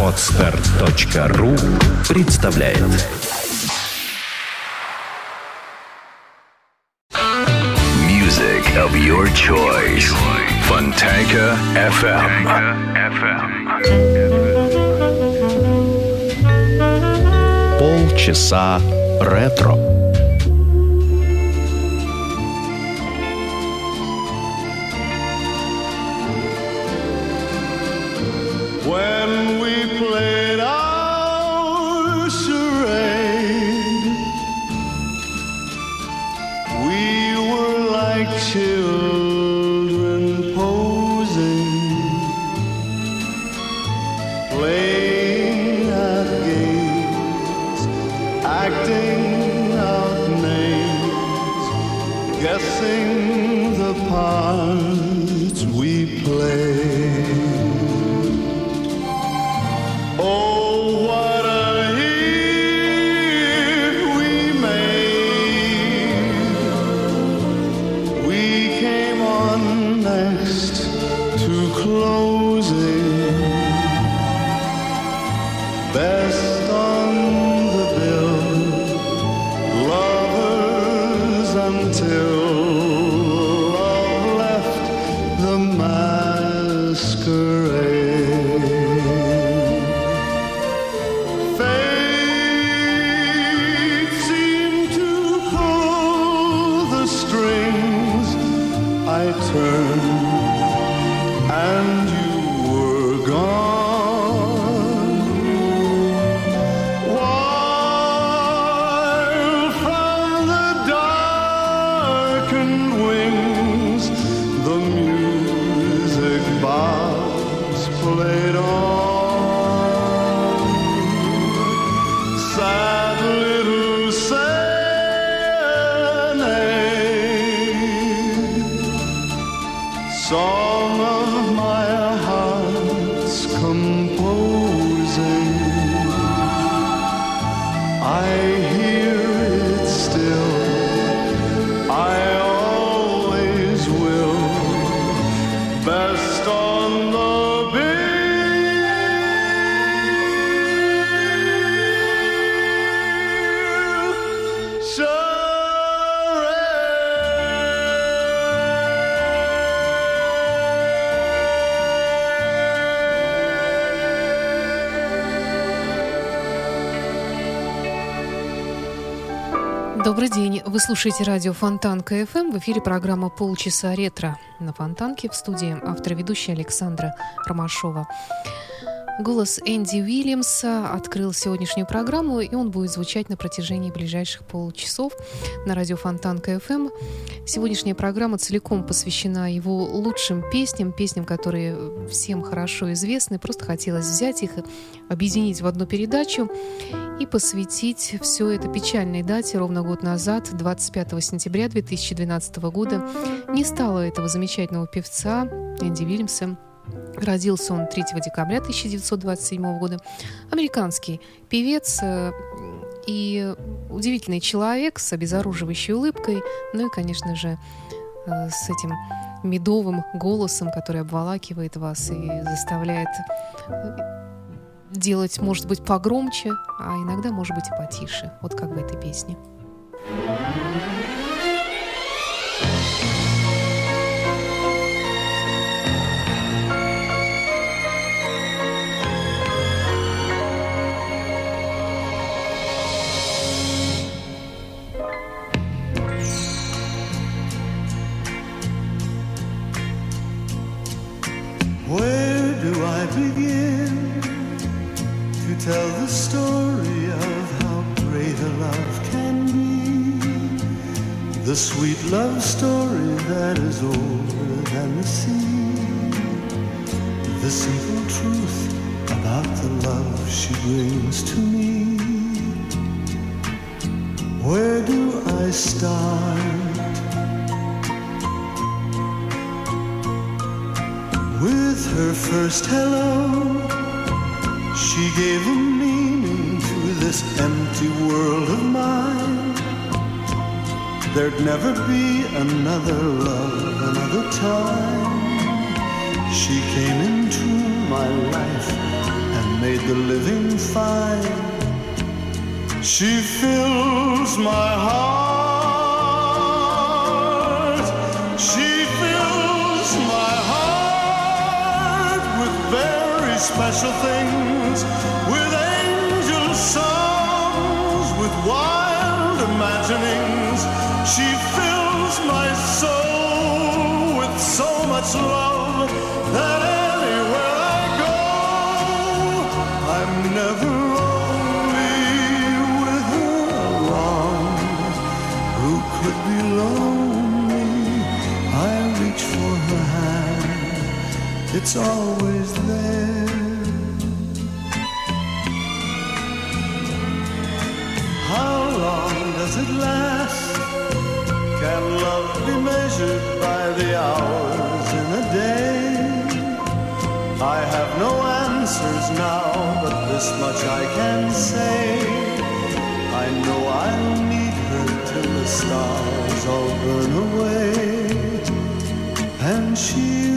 Отстар.ру представляет Music of your choice. Fontanka FM. Полчаса ретро. Добрый день. Вы слушаете радио Фонтан КФМ. В эфире программа «Полчаса ретро» на Фонтанке в студии автор ведущая Александра Ромашова. Голос Энди Уильямса открыл сегодняшнюю программу, и он будет звучать на протяжении ближайших полчасов на радио Фонтан КФМ. Сегодняшняя программа целиком посвящена его лучшим песням, песням, которые всем хорошо известны. Просто хотелось взять их объединить в одну передачу и посвятить все это печальной дате ровно год назад, 25 сентября 2012 года. Не стало этого замечательного певца Энди Уильямса. Родился он 3 декабря 1927 года. Американский певец э, и удивительный человек с обезоруживающей улыбкой, ну и, конечно же, э, с этим медовым голосом, который обволакивает вас и заставляет э, делать, может быть, погромче, а иногда, может быть, и потише. Вот как в этой песне. Where the story of how great a love can be? The sweet love story that is older than the sea. The simple truth about the love she brings to me. Where do I start? With her first hello, she gave a this empty world of mine. There'd never be another love, another time. She came into my life and made the living fine. She fills my heart. She fills my heart with very special things, with angel songs, wild imaginings. She fills my soul with so much love that anywhere I go, I'm never with. Who could be lonely? I reach for her hand, it's always there. Does it last? Can love be measured by the hours in a day? I have no answers now, but this much I can say. I know I'll need her till the stars all burn away, and she'll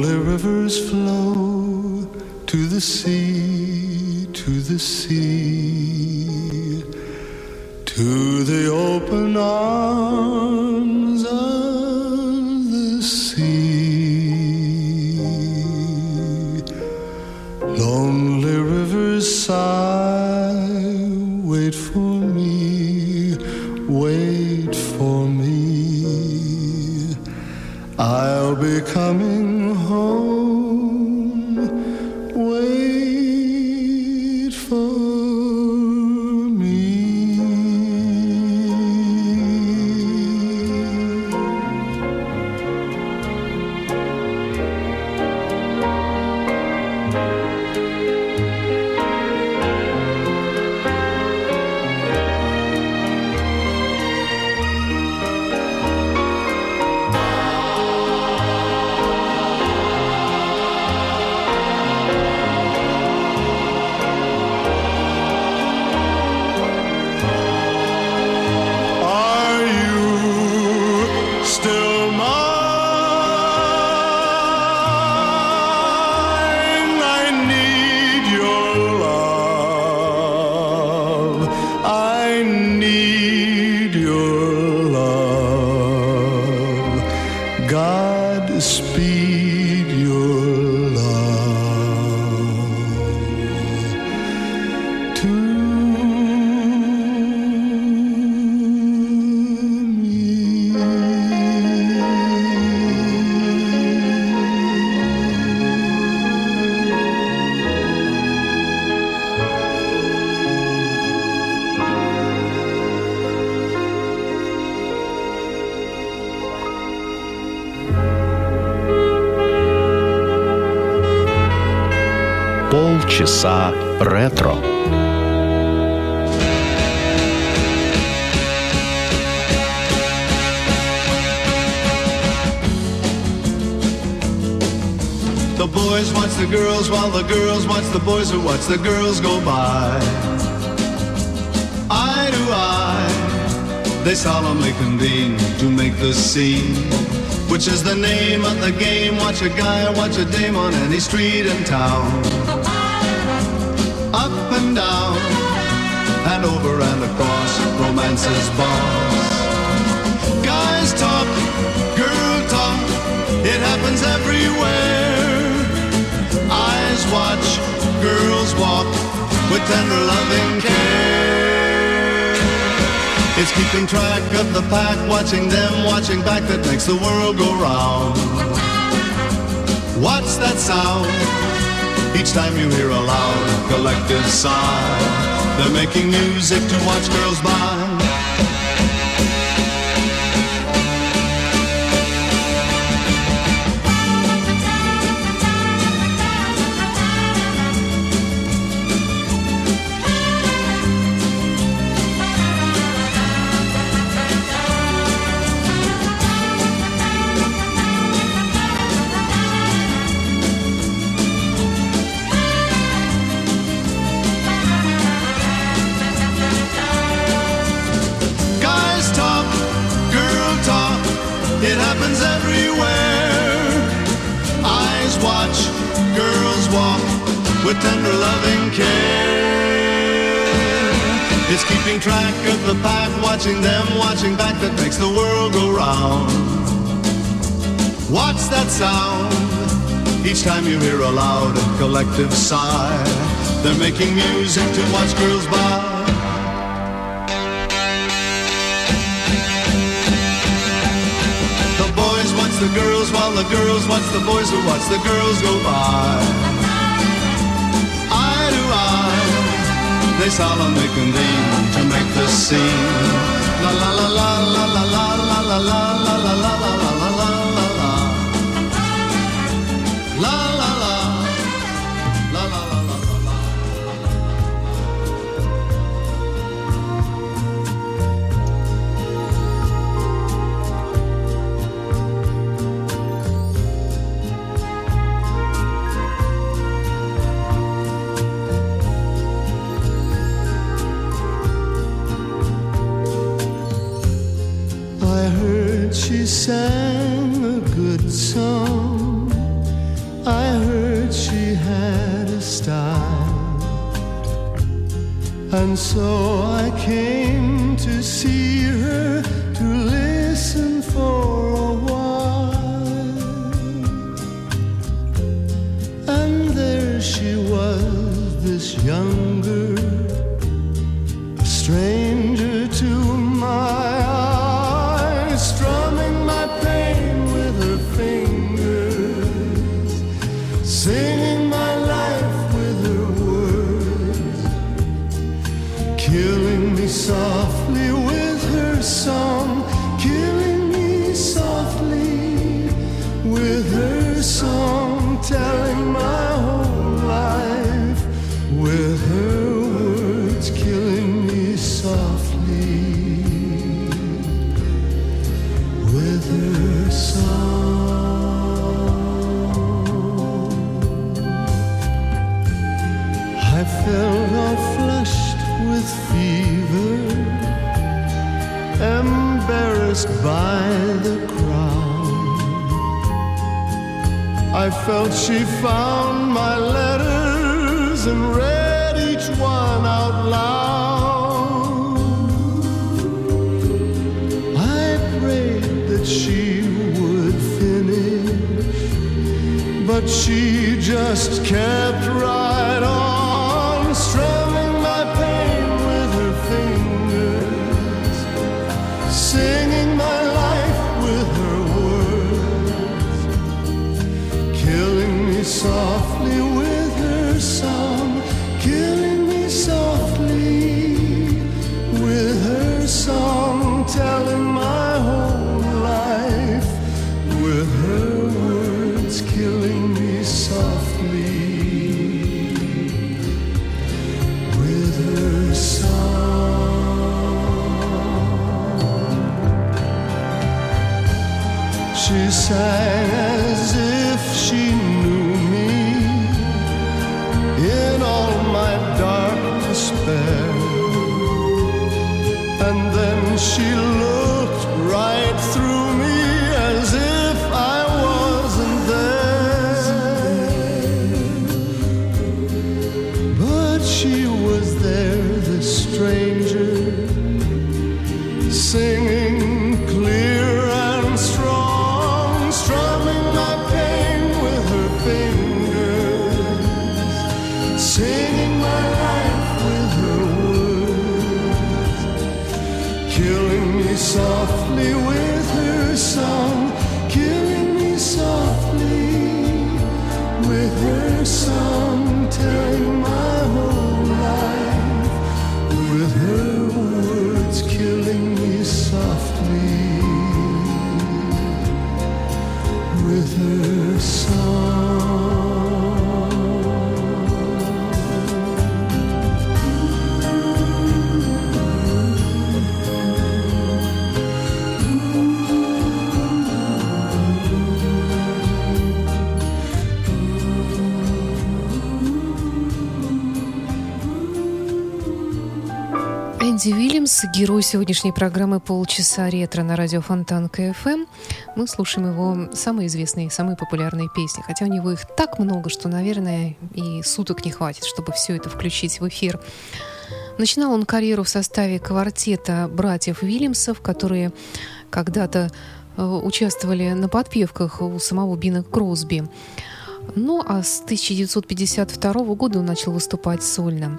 Lonely rivers flow to the sea, to the sea, to the open arms ретро. The boys watch the girls while the girls watch the boys who watch the girls go by. Eye to eye, they solemnly convene to make the scene, which is the name of the game. Watch a guy, watch a dame on any street in town. And down, and over and across, romance's boss. Guys talk, girl talk, it happens everywhere. Eyes watch, girls walk with tender loving care. It's keeping track of the pack, watching them, watching back that makes the world go round. What's that sound? Each time you hear a loud collective sigh, they're making music to watch girls by. With tender loving care. It's keeping track of the pack, watching them, watching back that makes the world go round. Watch that sound? Each time you hear a loud and collective sigh, they're making music to watch girls by. The boys watch the girls while the girls watch the boys who watch the girls go by. They solemnly convene to make the scene. La la la la la la la la la la la la la she sang a good song. I heard she had a style. And so I came to see her I felt she found my letters and read each one out loud. I prayed that she would finish, but she just kept right she Уильямс, герой сегодняшней программы «Полчаса ретро» на радио Фонтан КФМ. Мы слушаем его самые известные, самые популярные песни. Хотя у него их так много, что, наверное, и суток не хватит, чтобы все это включить в эфир. Начинал он карьеру в составе квартета братьев Уильямсов, которые когда-то э, участвовали на подпевках у самого Бина Кросби. Ну а с 1952 года он начал выступать сольно.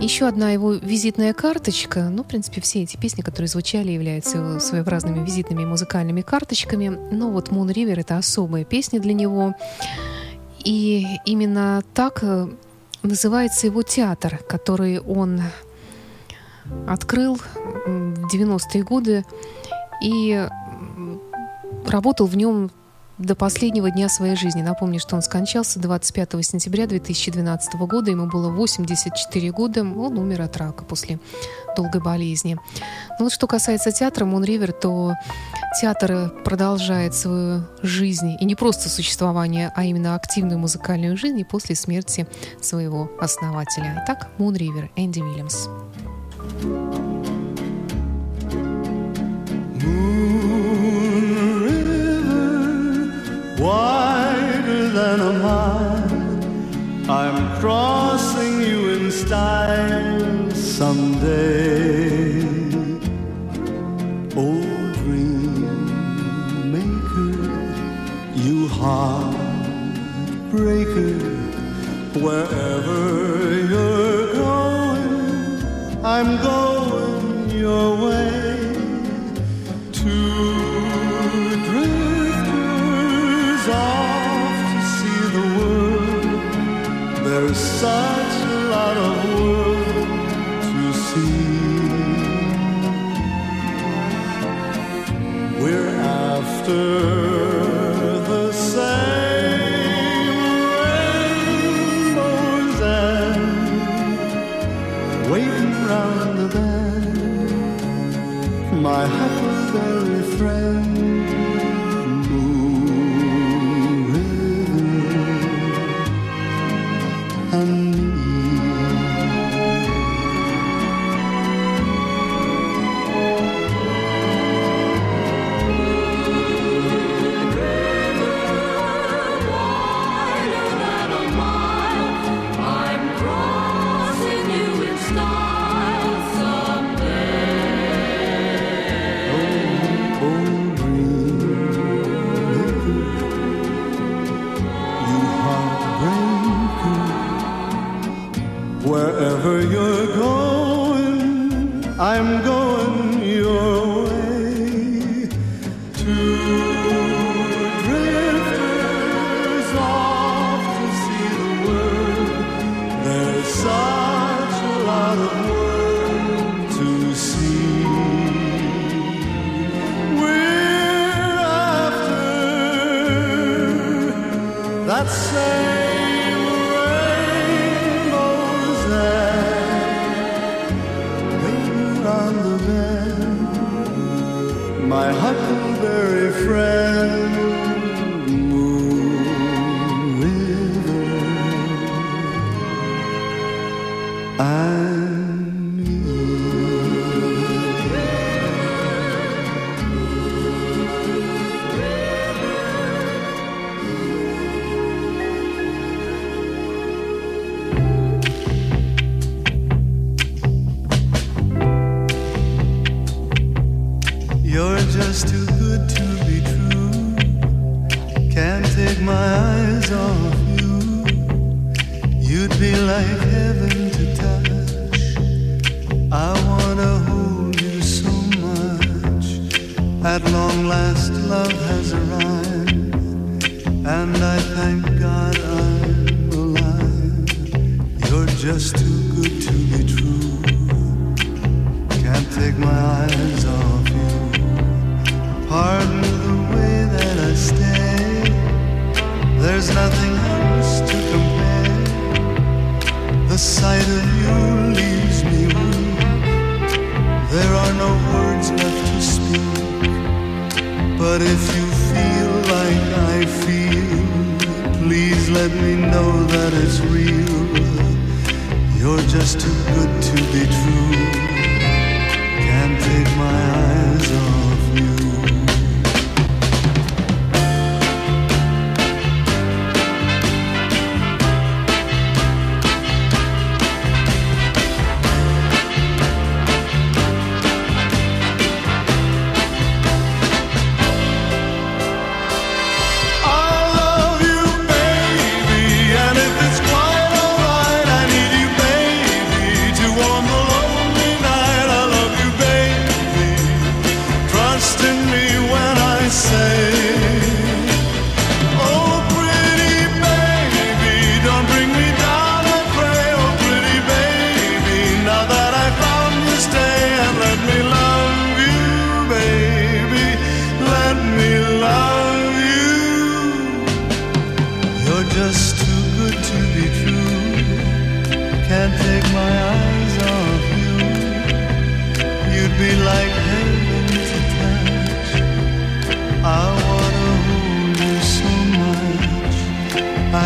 Еще одна его визитная карточка, ну, в принципе, все эти песни, которые звучали, являются своеобразными визитными музыкальными карточками. Но вот «Moon River» — это особая песня для него. И именно так э, называется его театр, который он открыл в 90-е годы и работал в нем до последнего дня своей жизни. Напомню, что он скончался 25 сентября 2012 года. Ему было 84 года. Он умер от рака после долгой болезни. Ну вот что касается театра Мун Ривер, то театр продолжает свою жизнь, и не просто существование, а именно активную музыкальную жизнь после смерти своего основателя. Итак, Мун Ривер, Энди Уильямс. Wider than a mile. I'm crossing you in style someday. Oh, dream maker, you heartbreaker, wherever you're But if you feel like I feel, please let me know that it's real. You're just too good to be true. Can't take my eyes off.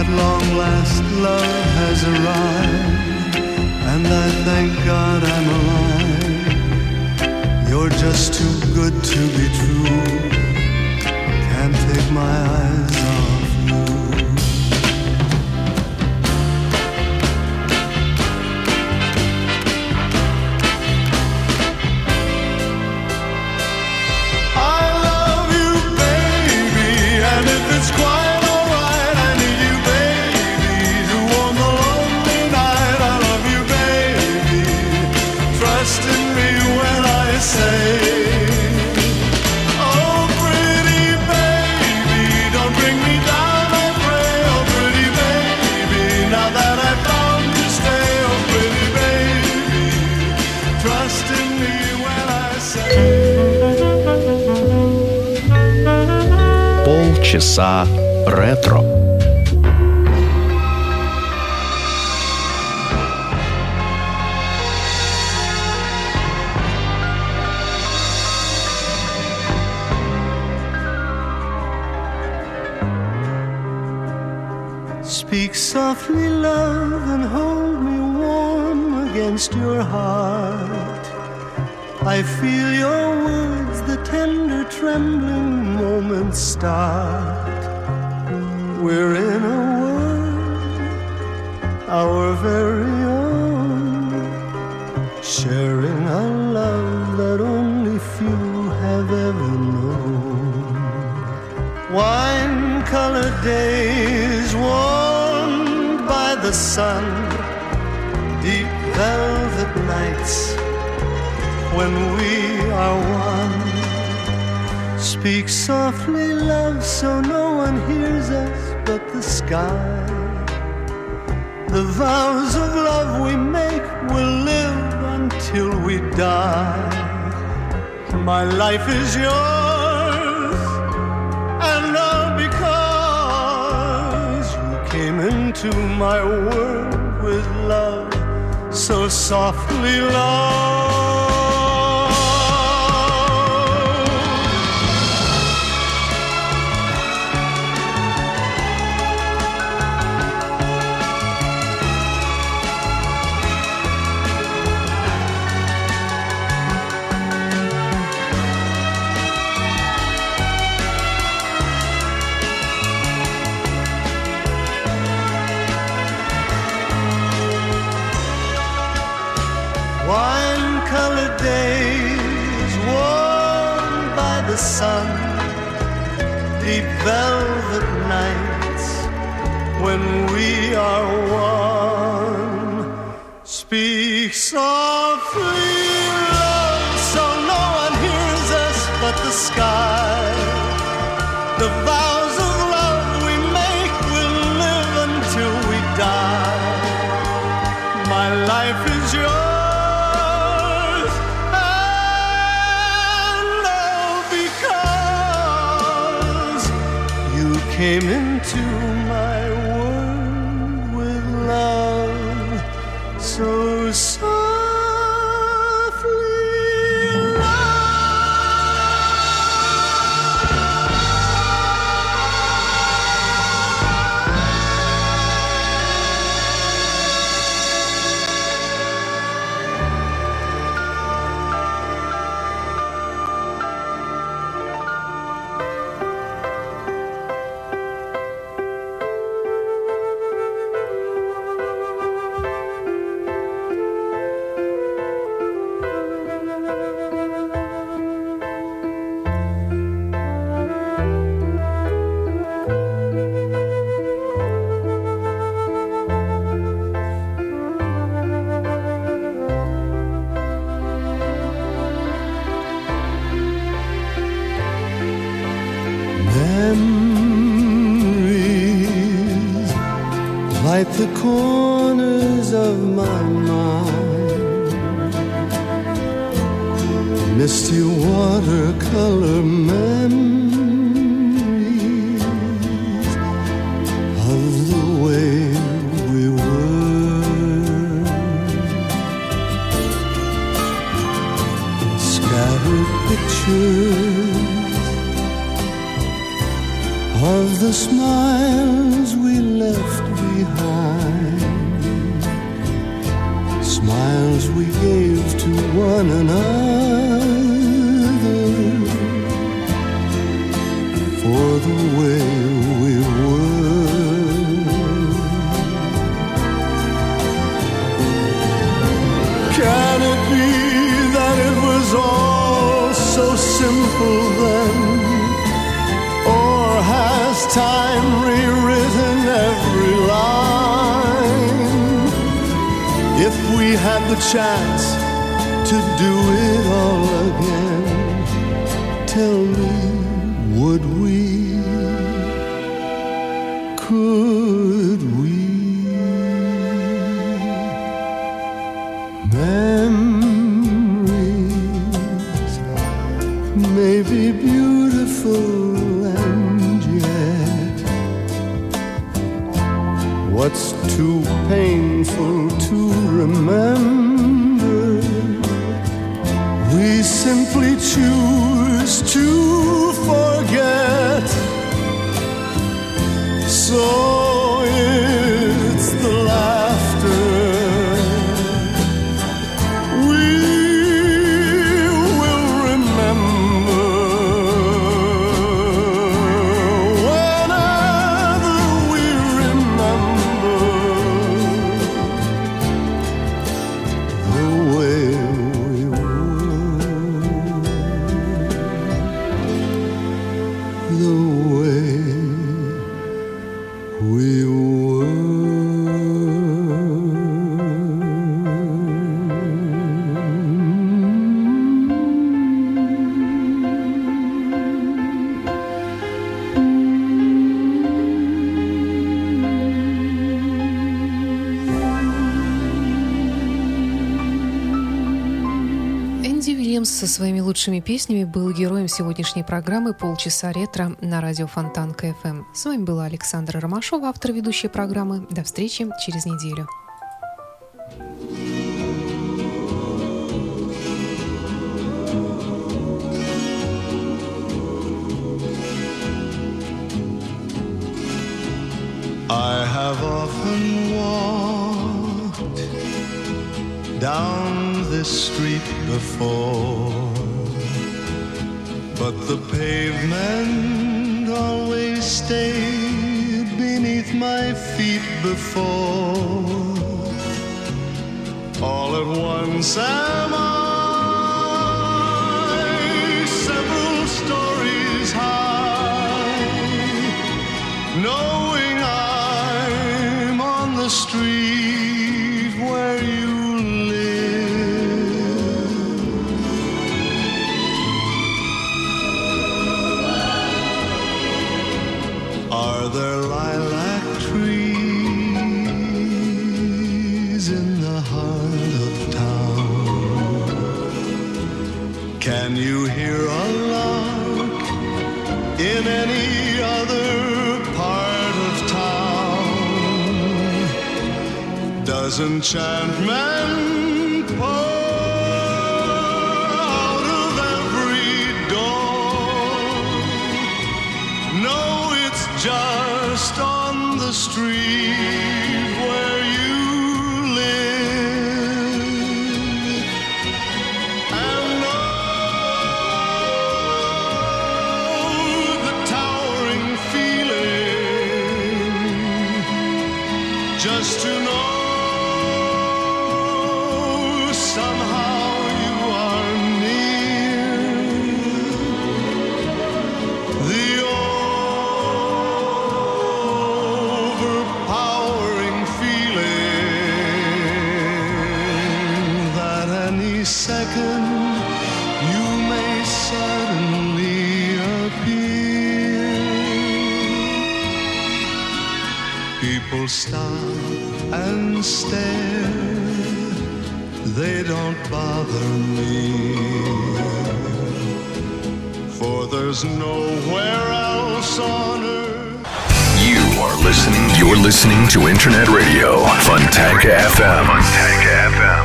At long last, love has arrived, and I thank God I'm alive. You're just too good to be true. Can't take my eyes Полчаса ретро. Speak softly, love, and hold me warm against your heart. I feel your words, the tender, trembling moments start. We're in a world, our very own, sharing a love that only few have ever known. Wine colored days warmed by the sun, deep velvet nights when we are one. Speak softly, love, so no one hears us but the sky. The vows of love we make will live until we die. My life is yours and all because you came into my world with love so softly, love. The sun, deep velvet nights when we are one. Speak softly, love, so no one hears us but the sky. Came into pictures of the smiles we left behind, smiles we gave to one another for the way we then? Or has time rewritten every line? If we had the chance to do it all again, tell me, may be beautiful and yet what's too painful to remember? We simply choose to forget. So Уильямс со своими лучшими песнями был героем сегодняшней программы «Полчаса ретро» на радио Фонтан КФМ. С вами была Александра Ромашова, автор ведущей программы. До встречи через неделю. I have often walked down this street before, but the pavement always stayed beneath my feet before. All at once am I enchantment pour out of every door? No, it's just on the street where you live. And oh, the towering feeling just to People stop and stare, they don't bother me. For there's nowhere else on earth. You are listening. You're listening to Internet Radio Fontanka FM. Fontanka FM.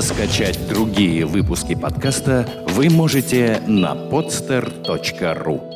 Скачать другие выпуски подкаста вы можете на podster.ru